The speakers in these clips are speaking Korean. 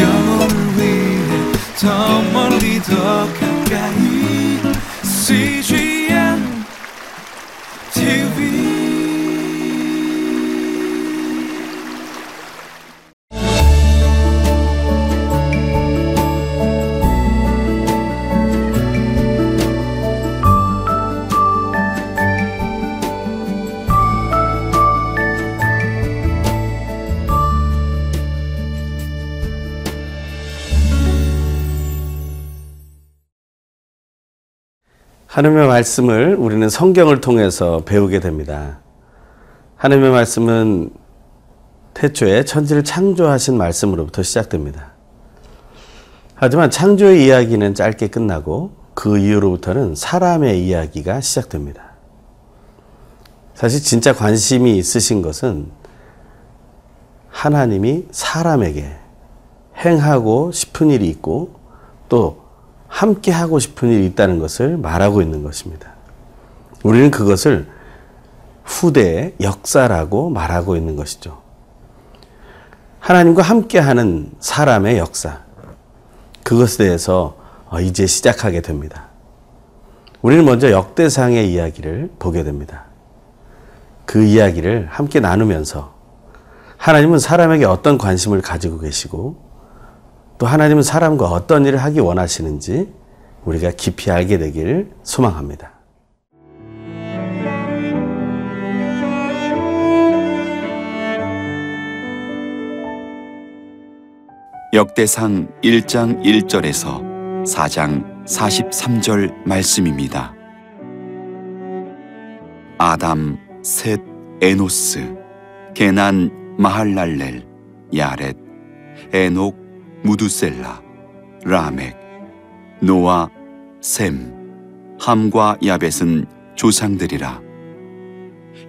영혼을 위해 더 멀리 더 가 하나님의 말씀을 우리는 성경을 통해서 배우게 됩니다. 하나님의 말씀은 태초에 천지를 창조하신 말씀으로부터 시작됩니다. 하지만 창조의 이야기는 짧게 끝나고 그 이후로부터는 사람의 이야기가 시작됩니다. 사실 진짜 관심이 있으신 것은 하나님이 사람에게 행하고 싶은 일이 있고 또 함께 하고 싶은 일이 있다는 것을 말하고 있는 것입니다. 우리는 그것을 후대의 역사라고 말하고 있는 것이죠. 하나님과 함께 하는 사람의 역사. 그것에 대해서 어, 이제 시작하게 됩니다. 우리는 먼저 역대상의 이야기를 보게 됩니다. 그 이야기를 함께 나누면서 하나님은 사람에게 어떤 관심을 가지고 계시고 또 하나님은 사람과 어떤 일을 하기 원하시는지 우리가 깊이 알게 되길 소망합니다. 역대상 1장 1절에서 4장 43절 말씀입니다. 아담, 셋, 에노스, 게난, 마할랄렐, 야렛, 에녹, 무두셀라, 라멕, 노아, 셈, 함과 야벳은 조상들이라.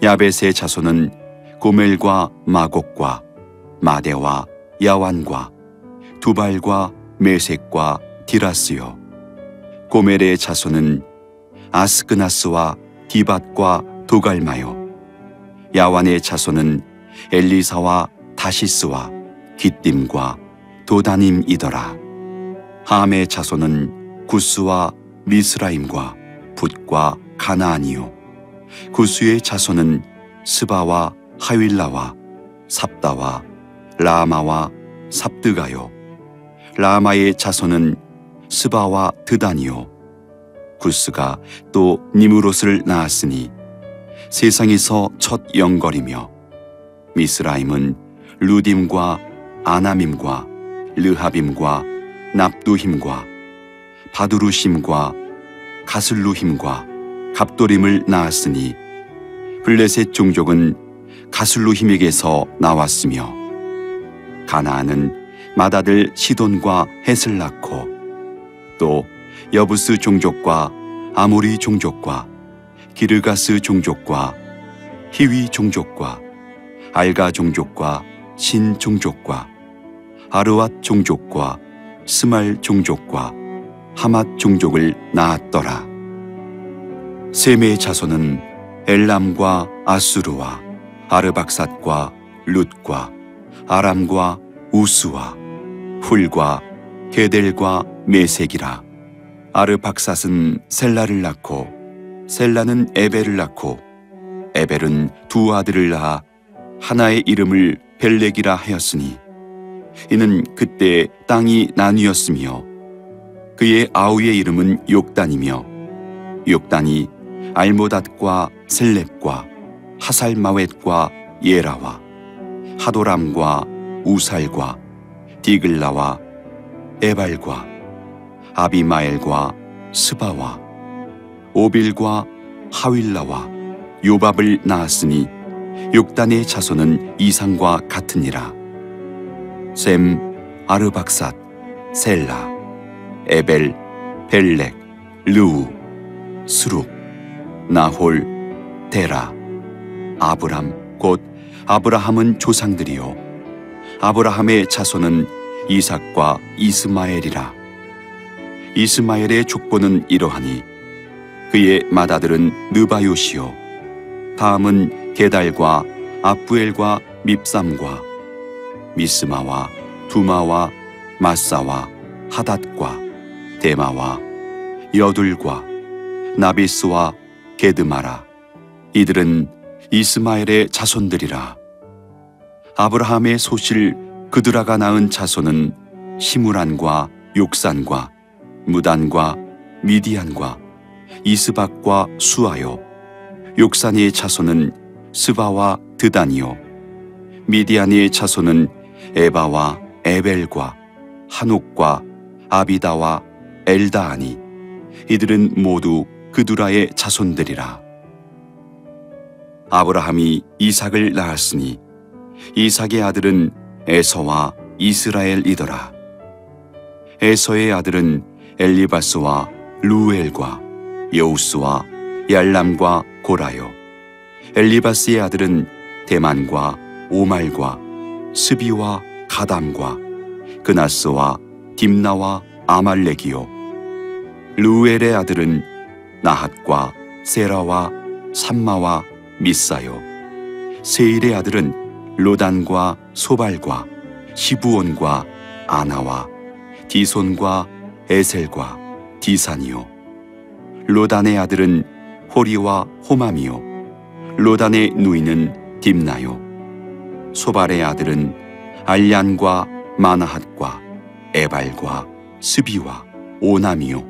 야벳의 자손은 고멜과 마곡과 마대와 야완과 두발과 메색과 디라스요. 고멜의 자손은 아스크나스와 디밧과 도갈마요. 야완의 자손은 엘리사와 다시스와 기띔과 도다님이더라. 함의 자손은 구스와 미스라임과 붓과 가나안이요. 구스의 자손은 스바와 하윌라와 삽다와 라마와 삽드가요. 라마의 자손은 스바와 드다니요. 구스가 또 니무롯을 낳았으니 세상에서 첫 영걸이며 미스라임은 루딤과 아나밈과 르하빔과 납두힘과 바두루심과 가슬루힘과 갑도림을 낳았으니 블레셋 종족은 가슬루힘에게서 나왔으며 가나안은 마다들 시돈과 헷을 낳고 또 여부스 종족과 아모리 종족과 기르가스 종족과 히위 종족과 알가 종족과 신 종족과 아르왓 종족과 스말 종족과 하맛 종족을 낳았더라. 셈의 자손은 엘람과 아수르와 아르박삿과 룻과 아람과 우스와 훌과 게델과 메색이라. 아르박삿은 셀라를 낳고 셀라는 에벨을 낳고 에벨은 두 아들을 낳아 하나의 이름을 벨렉이라 하였으니 이는 그때 땅이 나뉘었으며 그의 아우의 이름은 욕단이며 욕단이 알모닷과 셀렙과 하살마웻과 예라와 하도람과 우살과 디글라와 에발과 아비마엘과 스바와 오빌과 하윌라와 요밥을 낳았으니 욕단의 자손은 이상과 같으니라. 셈, 아르박삿, 셀라, 에벨, 벨렉, 르우, 스룩, 나홀, 데라, 아브람, 곧 아브라함은 조상들이요. 아브라함의 자손은 이삭과 이스마엘이라. 이스마엘의 족보는 이러하니 그의 맏아들은 느바요시요. 다음은 게달과 아프엘과 밉삼과 미스마와 두마와 마사와 하닷과 데마와 여둘과 나비스와 게드마라. 이들은 이스마엘의 자손들이라. 아브라함의 소실 그드라가 낳은 자손은 시무란과 욕산과 무단과 미디안과 이스박과 수아요. 욕산의 자손은 스바와 드다니요. 미디안의 자손은 에바와 에벨과 한옥과 아비다와 엘다하니 이들은 모두 그두라의 자손들이라. 아브라함이 이삭을 낳았으니 이삭의 아들은 에서와 이스라엘이더라. 에서의 아들은 엘리바스와 루엘과 여우스와 얄람과 고라요. 엘리바스의 아들은 대만과 오말과 스비와 가담과 그나스와 딥나와 아말렉이요. 루엘의 아들은 나핫과 세라와 삼마와 미사요. 세일의 아들은 로단과 소발과 시부온과 아나와 디손과 에셀과 디산이요. 로단의 아들은 호리와 호맘이요. 로단의 누이는 딥나요 소발의 아들은 알얀과 마나핫과 에발과 스비와 오남이요.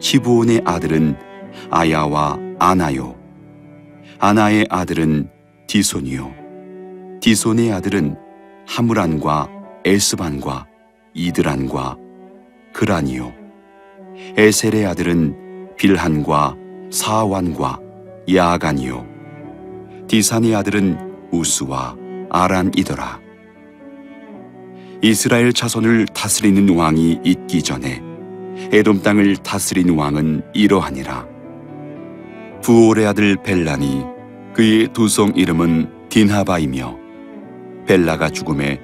시부온의 아들은 아야와 아나요. 아나의 아들은 디손이요. 디손의 아들은 하무란과 에스반과 이드란과 그란이요. 에셀의 아들은 빌한과 사완과 야간이요. 디산의 아들은 우스와 아란이더라. 이스라엘 자손을 다스리는 왕이 있기 전에 에돔 땅을 다스린 왕은 이러하니라. 부올의 아들 벨란이 그의 두성 이름은 딘하바이며 벨라가 죽음에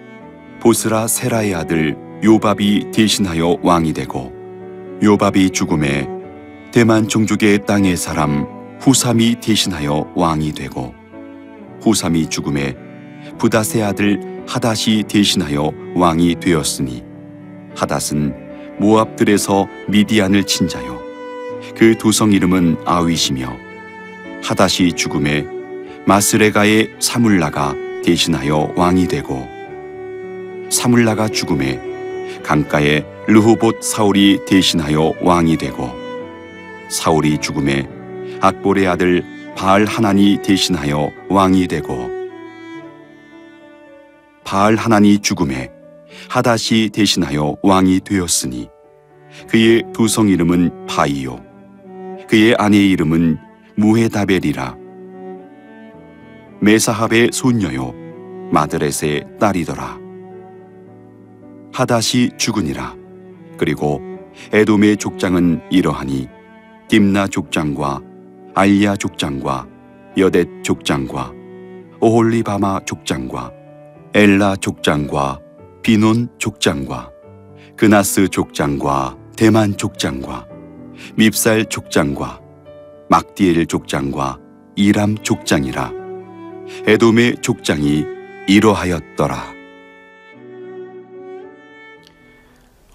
보스라 세라의 아들 요밥이 대신하여 왕이 되고 요밥이 죽음에 대만 종족의 땅의 사람 후삼이 대신하여 왕이 되고 후삼이 죽음에 부다세 아들 하닷이 대신하여 왕이 되었으니 하닷은 모압들에서 미디안을 친 자요. 그 두성 이름은 아윗이며 하닷이 죽음에 마스레가의 사물라가 대신하여 왕이 되고 사물라가 죽음에 강가의 르호봇 사울이 대신하여 왕이 되고 사울이 죽음에 악볼의 아들 바알 하나니 대신하여 왕이 되고 바알 하나니 죽음에 하닷이 대신하여 왕이 되었으니 그의 두 성 이름은 바이요 그의 아내의 이름은 무헤다벨이라. 메사합의 손녀요 마드렛의 딸이더라. 하닷이 죽으니라. 그리고 에돔의 족장은 이러하니 딥나 족장과 알야 족장과 여댓 족장과 오홀리바마 족장과 엘라 족장과 비논 족장과 그나스 족장과 대만 족장과 밉살 족장과 막디엘 족장과 이람 족장이라 에돔의 족장이 이러하였더라.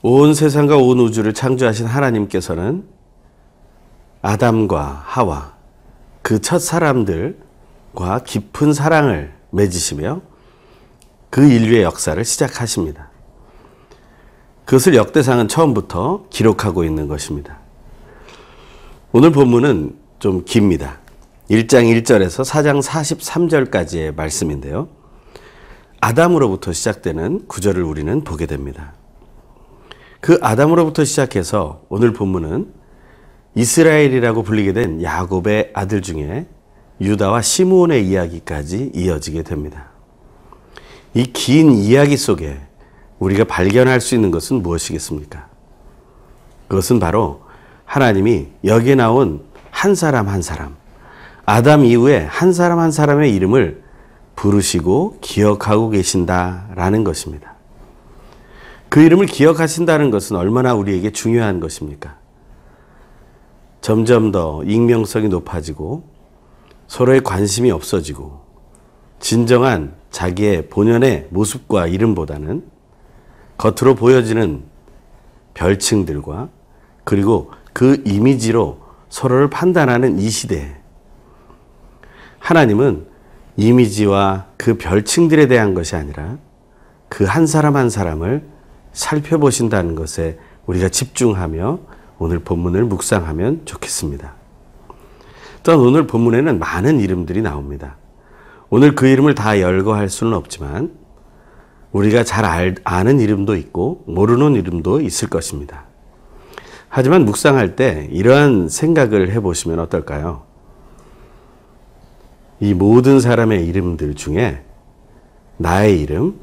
온 세상과 온 우주를 창조하신 하나님께서는 아담과 하와 그 첫 사람들과 깊은 사랑을 맺으시며 그 인류의 역사를 시작하십니다. 그것을 역대상은 처음부터 기록하고 있는 것입니다. 오늘 본문은 좀 깁니다. 1장 1절에서 4장 43절까지의 말씀인데요. 아담으로부터 시작되는 구절을 우리는 보게 됩니다. 그 아담으로부터 시작해서 오늘 본문은 이스라엘이라고 불리게 된 야곱의 아들 중에 유다와 시므온의 이야기까지 이어지게 됩니다. 이 긴 이야기 속에 우리가 발견할 수 있는 것은 무엇이겠습니까? 그것은 바로 하나님이 여기에 나온 한 사람 한 사람, 아담 이후에 한 사람 한 사람의 이름을 부르시고 기억하고 계신다라는 것입니다. 그 이름을 기억하신다는 것은 얼마나 우리에게 중요한 것입니까? 점점 더 익명성이 높아지고 서로의 관심이 없어지고 진정한 자기의 본연의 모습과 이름보다는 겉으로 보여지는 별칭들과 그리고 그 이미지로 서로를 판단하는 이 시대에 하나님은 이미지와 그 별칭들에 대한 것이 아니라 그 한 사람 한 사람을 살펴보신다는 것에 우리가 집중하며 오늘 본문을 묵상하면 좋겠습니다. 또한 오늘 본문에는 많은 이름들이 나옵니다. 오늘 그 이름을 다 열거할 수는 없지만 우리가 잘 알, 아는 이름도 있고 모르는 이름도 있을 것입니다. 하지만 묵상할 때 이러한 생각을 해보시면 어떨까요? 이 모든 사람의 이름들 중에 나의 이름,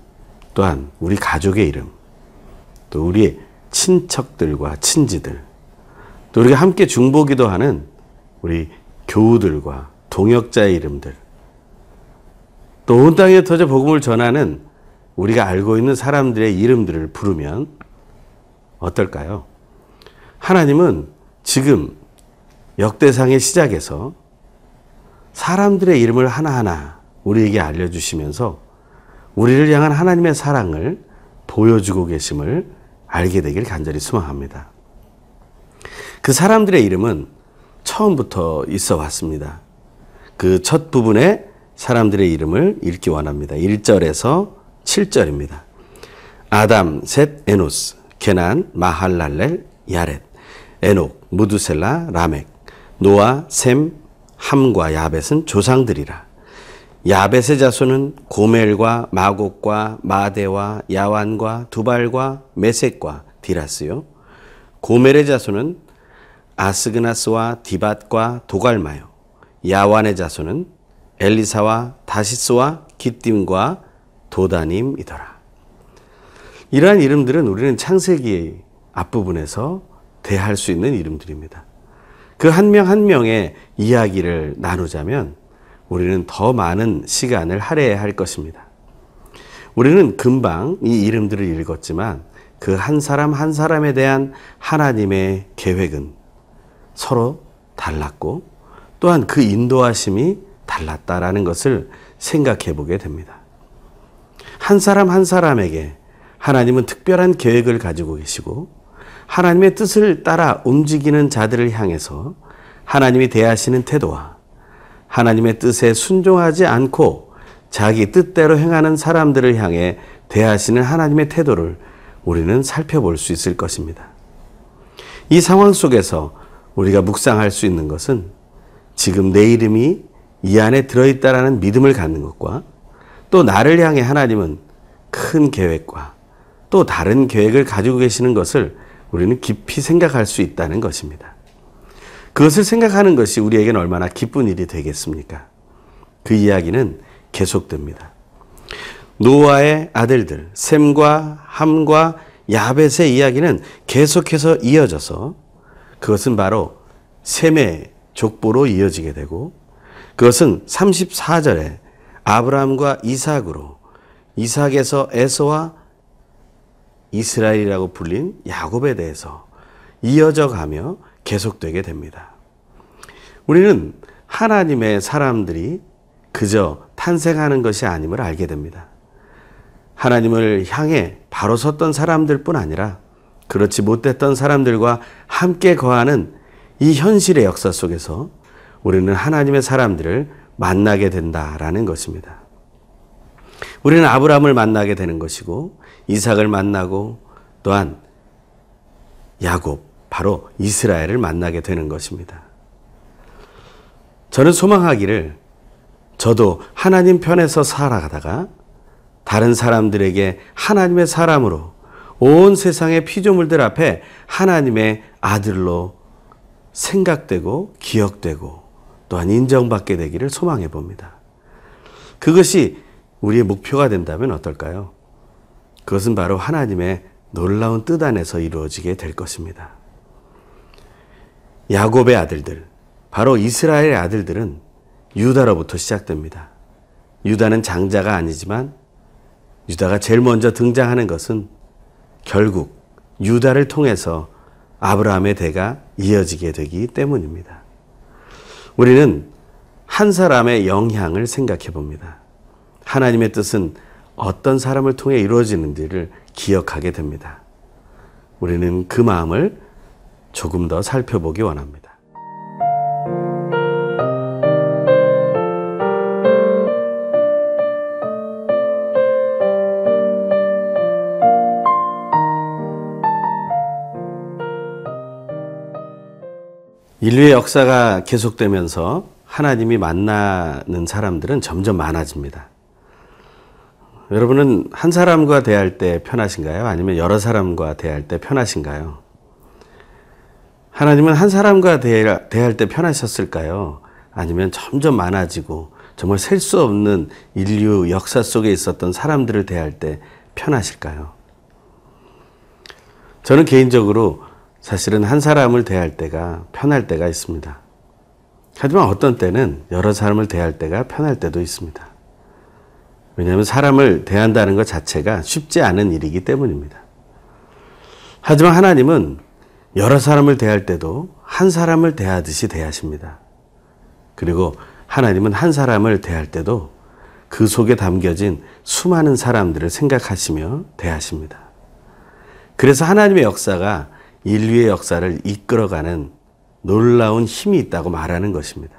또한 우리 가족의 이름, 또 우리 친척들과 친지들, 또 우리가 함께 중보기도 하는 우리 교우들과 동역자의 이름들, 또 온 땅에 터져 복음을 전하는 우리가 알고 있는 사람들의 이름들을 부르면 어떨까요? 하나님은 지금 역대상의 시작에서 사람들의 이름을 하나하나 우리에게 알려주시면서 우리를 향한 하나님의 사랑을 보여주고 계심을 알게 되길 간절히 소망합니다. 그 사람들의 이름은 처음부터 있어 왔습니다. 그 첫 부분에 사람들의 이름을 읽기 원합니다. 1절에서 7절입니다. 아담, 셋, 에노스, 게난, 마할랄렐, 야렛, 에녹, 무두셀라, 라멕, 노아, 셈, 함과 야벳은 조상들이라. 야벳의 자손은 고멜과 마곡과 마대와 야완과 두발과 메색과 디라스요. 고멜의 자손은 아스그나스와 디밧과 도갈마요. 야완의 자손은 엘리사와 다시스와 기띔과 도다님이더라. 이러한 이름들은 우리는 창세기 앞부분에서 대할 수 있는 이름들입니다. 그 한 명 한 명의 이야기를 나누자면 우리는 더 많은 시간을 할애해야 할 것입니다. 우리는 금방 이 이름들을 읽었지만 그 한 사람 한 사람에 대한 하나님의 계획은 서로 달랐고 또한 그 인도하심이 달랐다라는 것을 생각해 보게 됩니다. 한 사람 한 사람에게 하나님은 특별한 계획을 가지고 계시고 하나님의 뜻을 따라 움직이는 자들을 향해서 하나님이 대하시는 태도와 하나님의 뜻에 순종하지 않고 자기 뜻대로 행하는 사람들을 향해 대하시는 하나님의 태도를 우리는 살펴볼 수 있을 것입니다. 이 상황 속에서 우리가 묵상할 수 있는 것은 지금 내 이름이 이 안에 들어있다라는 믿음을 갖는 것과 또 나를 향해 하나님은 큰 계획과 또 다른 계획을 가지고 계시는 것을 우리는 깊이 생각할 수 있다는 것입니다. 그것을 생각하는 것이 우리에게는 얼마나 기쁜 일이 되겠습니까? 그 이야기는 계속됩니다. 노아의 아들들, 셈과 함과 야벳의 이야기는 계속해서 이어져서 그것은 바로 셈의 족보로 이어지게 되고 그것은 34절에 아브라함과 이삭으로 이삭에서 에서와 이스라엘이라고 불린 야곱에 대해서 이어져 가며 계속되게 됩니다. 우리는 하나님의 사람들이 그저 탄생하는 것이 아님을 알게 됩니다. 하나님을 향해 바로 섰던 사람들 뿐 아니라 그렇지 못했던 사람들과 함께 거하는 이 현실의 역사 속에서 우리는 하나님의 사람들을 만나게 된다라는 것입니다. 우리는 아브라함을 만나게 되는 것이고 이삭을 만나고 또한 야곱 바로 이스라엘을 만나게 되는 것입니다. 저는 소망하기를 저도 하나님 편에서 살아가다가 다른 사람들에게 하나님의 사람으로 온 세상의 피조물들 앞에 하나님의 아들로 생각되고 기억되고 또한 인정받게 되기를 소망해 봅니다. 그것이 우리의 목표가 된다면 어떨까요? 그것은 바로 하나님의 놀라운 뜻 안에서 이루어지게 될 것입니다. 야곱의 아들들, 바로 이스라엘의 아들들은 유다로부터 시작됩니다. 유다는 장자가 아니지만 유다가 제일 먼저 등장하는 것은 결국 유다를 통해서 아브라함의 대가 이어지게 되기 때문입니다. 우리는 한 사람의 영향을 생각해 봅니다. 하나님의 뜻은 어떤 사람을 통해 이루어지는지를 기억하게 됩니다. 우리는 그 마음을 조금 더 살펴보기 원합니다. 인류의 역사가 계속되면서 하나님이 만나는 사람들은 점점 많아집니다. 여러분은 한 사람과 대할 때 편하신가요? 아니면 여러 사람과 대할 때 편하신가요? 하나님은 한 사람과 대할 때 편하셨을까요? 아니면 점점 많아지고 정말 셀 수 없는 인류 역사 속에 있었던 사람들을 대할 때 편하실까요? 저는 개인적으로 사실은 한 사람을 대할 때가 편할 때가 있습니다. 하지만 어떤 때는 여러 사람을 대할 때가 편할 때도 있습니다. 왜냐하면 사람을 대한다는 것 자체가 쉽지 않은 일이기 때문입니다. 하지만 하나님은 여러 사람을 대할 때도 한 사람을 대하듯이 대하십니다. 그리고 하나님은 한 사람을 대할 때도 그 속에 담겨진 수많은 사람들을 생각하시며 대하십니다. 그래서 하나님의 역사가 인류의 역사를 이끌어가는 놀라운 힘이 있다고 말하는 것입니다.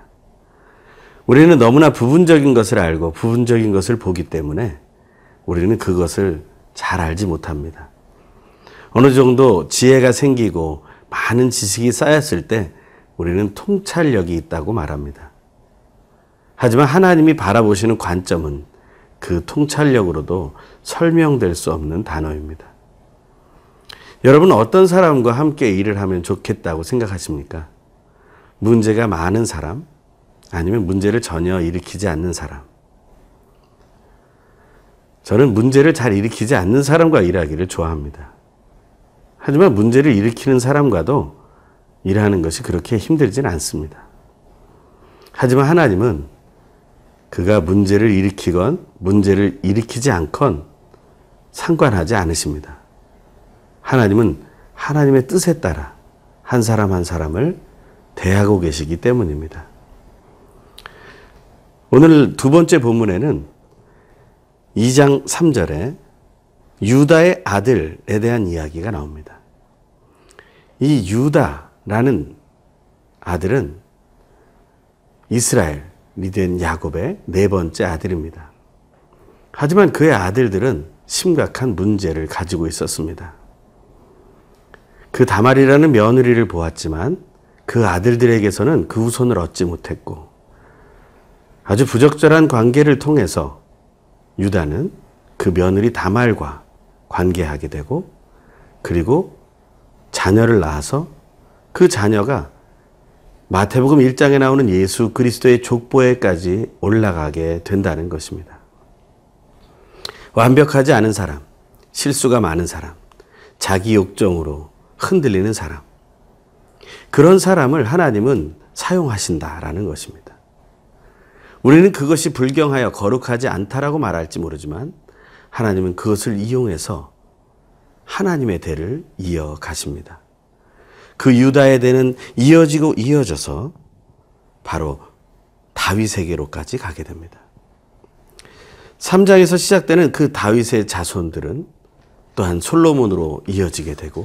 우리는 너무나 부분적인 것을 알고 부분적인 것을 보기 때문에 우리는 그것을 잘 알지 못합니다. 어느 정도 지혜가 생기고 많은 지식이 쌓였을 때 우리는 통찰력이 있다고 말합니다. 하지만 하나님이 바라보시는 관점은 그 통찰력으로도 설명될 수 없는 단어입니다. 여러분 어떤 사람과 함께 일을 하면 좋겠다고 생각하십니까? 문제가 많은 사람, 아니면 문제를 전혀 일으키지 않는 사람. 저는 문제를 잘 일으키지 않는 사람과 일하기를 좋아합니다. 하지만 문제를 일으키는 사람과도 일하는 것이 그렇게 힘들진 않습니다. 하지만 하나님은 그가 문제를 일으키건 문제를 일으키지 않건 상관하지 않으십니다. 하나님은 하나님의 뜻에 따라 한 사람 한 사람을 대하고 계시기 때문입니다. 오늘 두 번째 본문에는 2장 3절에 유다의 아들에 대한 이야기가 나옵니다. 이 유다라는 아들은 이스라엘이 된 야곱의 네 번째 아들입니다. 하지만 그의 아들들은 심각한 문제를 가지고 있었습니다. 그 다말이라는 며느리를 보았지만 그 아들들에게서는 그 후손을 얻지 못했고 아주 부적절한 관계를 통해서 유다는 그 며느리 다말과 관계하게 되고 그리고 자녀를 낳아서 그 자녀가 마태복음 1장에 나오는 예수 그리스도의 족보에까지 올라가게 된다는 것입니다. 완벽하지 않은 사람, 실수가 많은 사람, 자기 욕정으로 흔들리는 사람. 그런 사람을 하나님은 사용하신다라는 것입니다. 우리는 그것이 불경하여 거룩하지 않다라고 말할지 모르지만 하나님은 그것을 이용해서 하나님의 대를 이어가십니다. 그 유다의 대는 이어지고 이어져서 바로 다윗에게로까지 가게 됩니다. 3장에서 시작되는 그 다윗의 자손들은 또한 솔로몬으로 이어지게 되고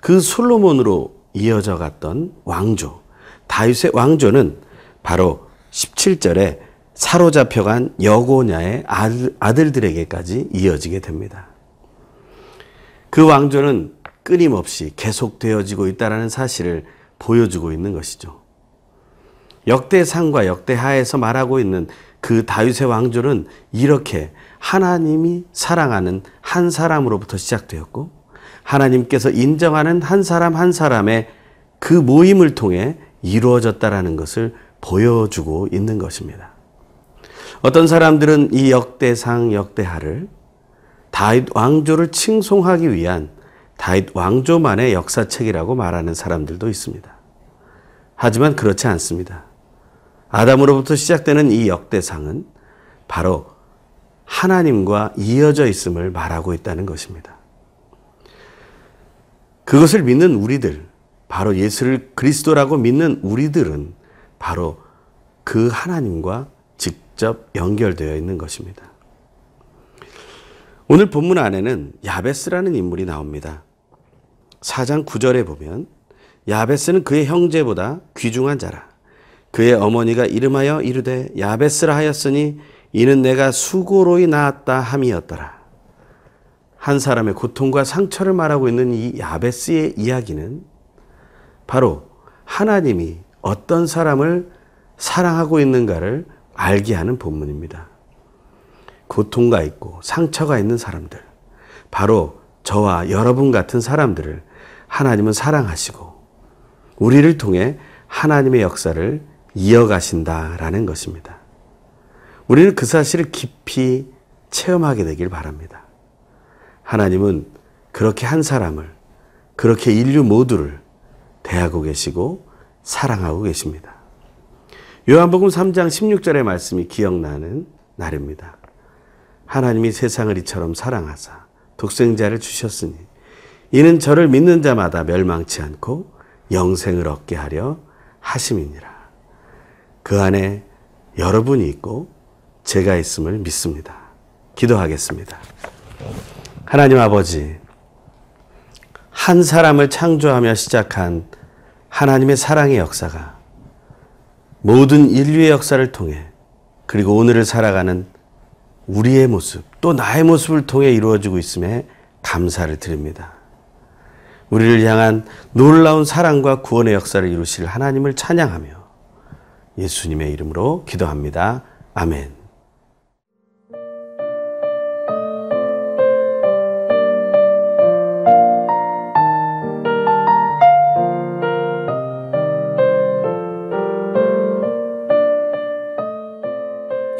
그 솔로몬으로 이어져 갔던 왕조, 다윗의 왕조는 바로 17절에 사로잡혀간 여고냐의 아들, 들에게까지 이어지게 됩니다. 그 왕조는 끊임없이 계속되어지고 있다는 사실을 보여주고 있는 것이죠. 역대상과 역대하에서 말하고 있는 그 다윗의 왕조는 이렇게 하나님이 사랑하는 한 사람으로부터 시작되었고 하나님께서 인정하는 한 사람 한 사람의 그 모임을 통해 이루어졌다라는 것을 보여주고 있는 것입니다. 어떤 사람들은 이 역대상 역대하를 다윗 왕조를 칭송하기 위한 다윗 왕조만의 역사책이라고 말하는 사람들도 있습니다. 하지만 그렇지 않습니다. 아담으로부터 시작되는 이 역대상은 바로 하나님과 이어져 있음을 말하고 있다는 것입니다. 그것을 믿는 우리들, 바로 예수를 그리스도라고 믿는 우리들은 바로 그 하나님과 직접 연결되어 있는 것입니다. 오늘 본문 안에는 야베스라는 인물이 나옵니다. 4장 9절에 보면 야베스는 그의 형제보다 귀중한 자라. 그의 어머니가 이름하여 이르되 야베스라 하였으니 이는 내가 수고로이 낳았다 함이었더라. 한 사람의 고통과 상처를 말하고 있는 이 야베스의 이야기는 바로 하나님이 어떤 사람을 사랑하고 있는가를 알게 하는 본문입니다. 고통가 있고 상처가 있는 사람들, 바로 저와 여러분 같은 사람들을 하나님은 사랑하시고 우리를 통해 하나님의 역사를 이어가신다라는 것입니다. 우리는 그 사실을 깊이 체험하게 되길 바랍니다. 하나님은 그렇게 한 사람을, 그렇게 인류 모두를 대하고 계시고 사랑하고 계십니다. 요한복음 3장 16절의 말씀이 기억나는 날입니다. 하나님이 세상을 이처럼 사랑하사 독생자를 주셨으니 이는 저를 믿는 자마다 멸망치 않고 영생을 얻게 하려 하심이니라. 그 안에 여러분이 있고 제가 있음을 믿습니다. 기도하겠습니다. 하나님 아버지, 한 사람을 창조하며 시작한 하나님의 사랑의 역사가 모든 인류의 역사를 통해 그리고 오늘을 살아가는 우리의 모습, 또 나의 모습을 통해 이루어지고 있음에 감사를 드립니다. 우리를 향한 놀라운 사랑과 구원의 역사를 이루실 하나님을 찬양하며 예수님의 이름으로 기도합니다. 아멘.